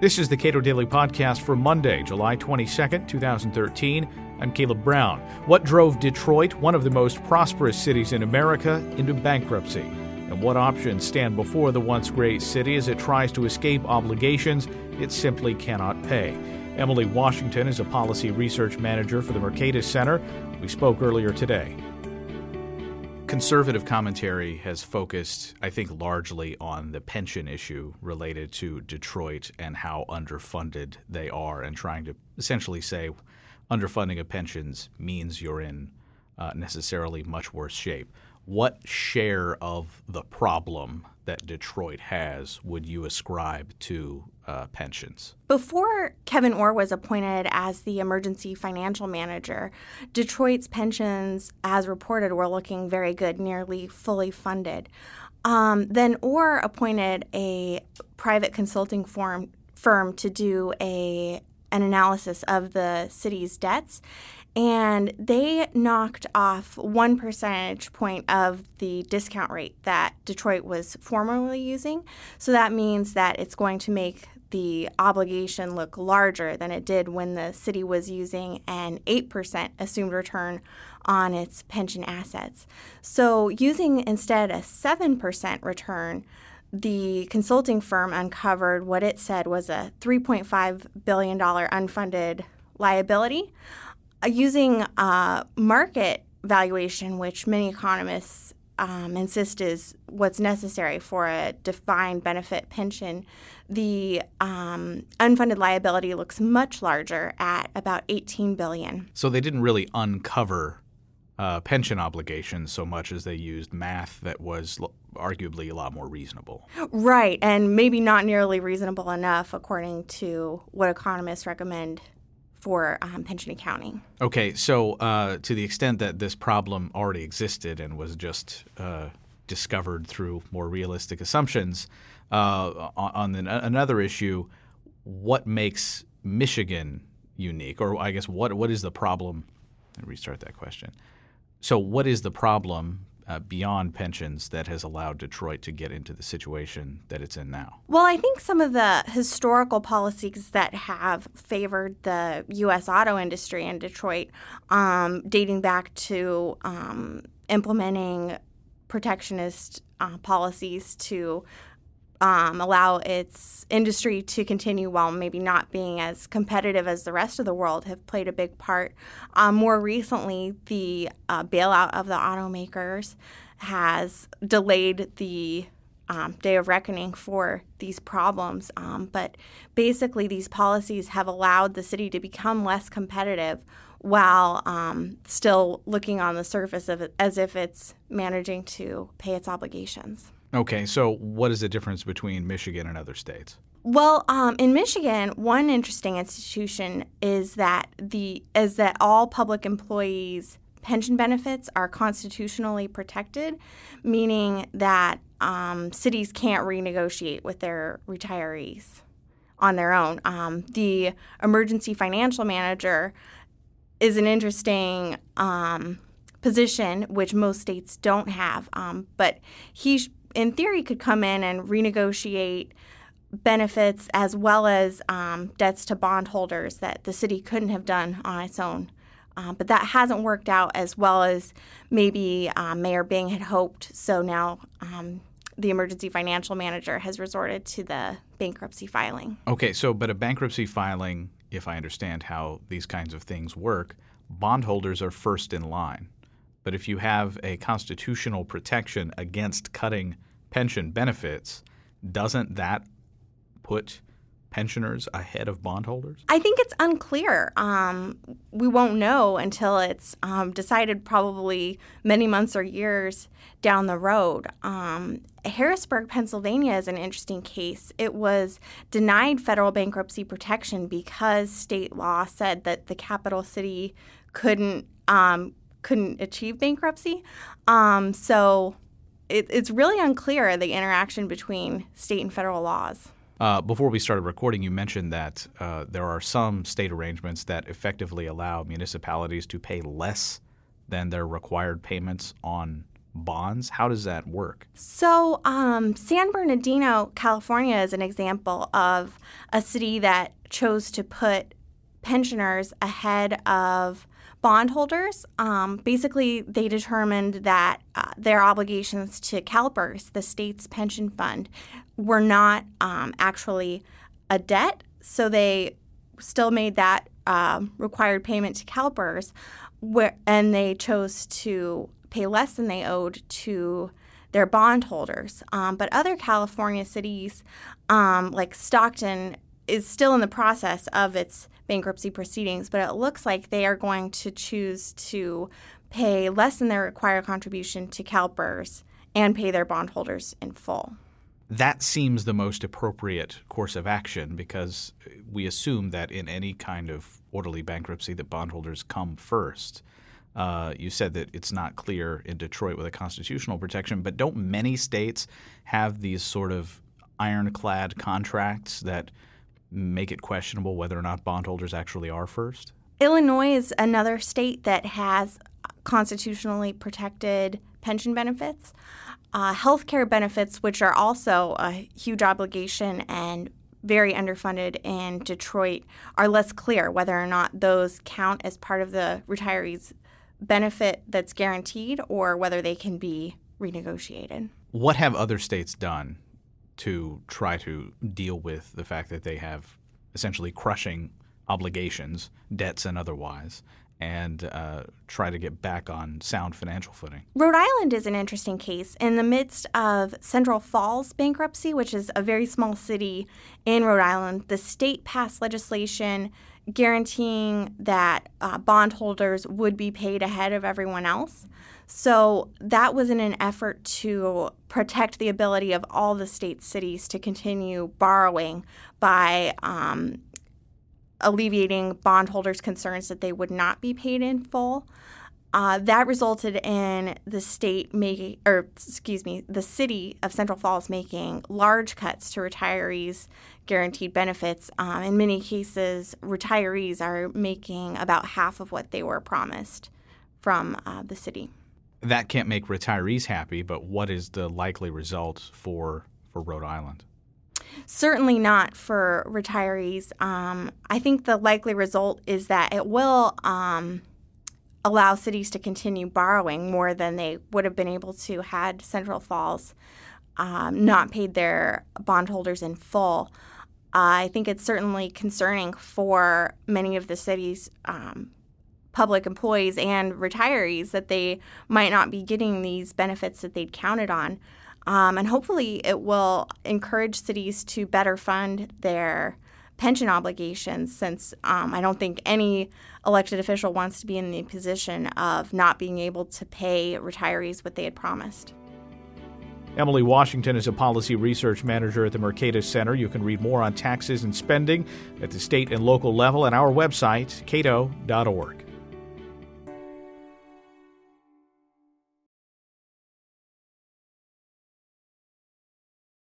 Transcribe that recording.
This is the Cato Daily Podcast for Monday, July 22nd, 2013. I'm Caleb Brown. What drove Detroit, one of the most prosperous cities in America, into bankruptcy? And what options stand before the once great city as it tries to escape obligations it simply cannot pay? Emily Washington is a policy research manager for the Mercatus Center. We spoke earlier today. Conservative commentary has focused, I think, largely on the pension issue related to Detroit and how underfunded they are, and trying to essentially say underfunding of pensions means you're in uh, necessarily much worse shape. What share of the problem that Detroit has would you ascribe to uh, pensions? Before Kevyn Orr was appointed as the emergency financial manager, Detroit's pensions, as reported, were looking very good, nearly fully funded. Um, then Orr appointed a private consulting firm, firm to do a an analysis of the city's debts and they knocked off one percentage point of the discount rate that Detroit was formerly using. So that means that it's going to make the obligation look larger than it did when the city was using an 8% assumed return on its pension assets. So, using instead a 7% return, the consulting firm uncovered what it said was a $3.5 billion unfunded liability. Using uh, market valuation, which many economists um, insist is what's necessary for a defined benefit pension, the um, unfunded liability looks much larger at about 18 billion. So they didn't really uncover uh, pension obligations so much as they used math that was l- arguably a lot more reasonable. Right, and maybe not nearly reasonable enough according to what economists recommend for um, pension accounting. Okay, so uh, to the extent that this problem already existed and was just uh, discovered through more realistic assumptions, uh, on, the, another issue, what makes Michigan unique, or I guess what what is the problem? Let me restart that question. So, what is the problem uh, beyond pensions that has allowed Detroit to get into the situation that it's in now? Well, I think some of the historical policies that have favored the U.S. auto industry in Detroit, um, dating back to um, implementing protectionist uh, policies to um, allow its industry to continue while maybe not being as competitive as the rest of the world have played a big part. Um, more recently, the uh, bailout of the automakers has delayed the um, day of reckoning for these problems. Um, but basically, these policies have allowed the city to become less competitive while um, still looking on the surface of it as if it's managing to pay its obligations. Okay, so what is the difference between Michigan and other states? Well, um, in Michigan, one interesting institution is that the is that all public employees' pension benefits are constitutionally protected, meaning that um, cities can't renegotiate with their retirees on their own. Um, the emergency financial manager is an interesting um, position, which most states don't have, um, but he in theory, could come in and renegotiate benefits as well as um, debts to bondholders that the city couldn't have done on its own. Um, but that hasn't worked out as well as maybe um, Mayor Bing had hoped. So now um, the emergency financial manager has resorted to the bankruptcy filing. Okay, so but a bankruptcy filing, if I understand how these kinds of things work, bondholders are first in line. But if you have a constitutional protection against cutting pension benefits, doesn't that put pensioners ahead of bondholders? I think it's unclear. Um, we won't know until it's um, decided, probably many months or years down the road. Um, Harrisburg, Pennsylvania is an interesting case. It was denied federal bankruptcy protection because state law said that the capital city couldn't um, couldn't achieve bankruptcy. Um, so it, it's really unclear the interaction between state and federal laws. Uh, before we started recording, you mentioned that uh, there are some state arrangements that effectively allow municipalities to pay less than their required payments on bonds? How does that work? So, um, San Bernardino, California, is an example of a city that chose to put pensioners ahead of bondholders. Um, basically, they determined that uh, their obligations to CalPERS, the state's pension fund, were not um, actually a debt, so they still made that uh, required payment to CalPERS, where and they chose to pay less than they owed to their bondholders. Um, but other California cities, um, like Stockton, is still in the process of its bankruptcy proceedings, but it looks like they are going to choose to pay less than their required contribution to CalPERS and pay their bondholders in full. That seems the most appropriate course of action because we assume that in any kind of orderly bankruptcy that bondholders come first. Uh, you said that it's not clear in Detroit with a constitutional protection, but don't many states have these sort of ironclad contracts that make it questionable whether or not bondholders actually are first? Illinois is another state that has constitutionally protected pension benefits. Uh, healthcare benefits, which are also a huge obligation and very underfunded in Detroit, are less clear whether or not those count as part of the retirees' benefit that's guaranteed or whether they can be renegotiated. What have other states done to try to deal with the fact that they have essentially crushing obligations, debts and otherwise, and uh, try to get back on sound financial footing. Rhode Island is an interesting case. In the midst of Central Falls bankruptcy, which is a very small city in Rhode Island, the state passed legislation guaranteeing that uh, bondholders would be paid ahead of everyone else. So that was in an effort to protect the ability of all the state cities to continue borrowing by um, alleviating bondholders' concerns that they would not be paid in full. Uh, that resulted in the state making, or excuse me, the city of Central Falls making large cuts to retirees' guaranteed benefits. Um, in many cases, retirees are making about half of what they were promised from uh, the city that can't make retirees happy, but what is the likely result for for Rhode Island? Certainly not for retirees. Um, I think the likely result is that it will um, allow cities to continue borrowing more than they would have been able to had Central Falls um, not paid their bondholders in full. Uh, I think it's certainly concerning for many of the city's um, public employees and retirees that they might not be getting these benefits that they'd counted on. Um, and hopefully, it will encourage cities to better fund their pension obligations since um, I don't think any elected official wants to be in the position of not being able to pay retirees what they had promised. Emily Washington is a policy research manager at the Mercatus Center. You can read more on taxes and spending at the state and local level at our website, cato.org.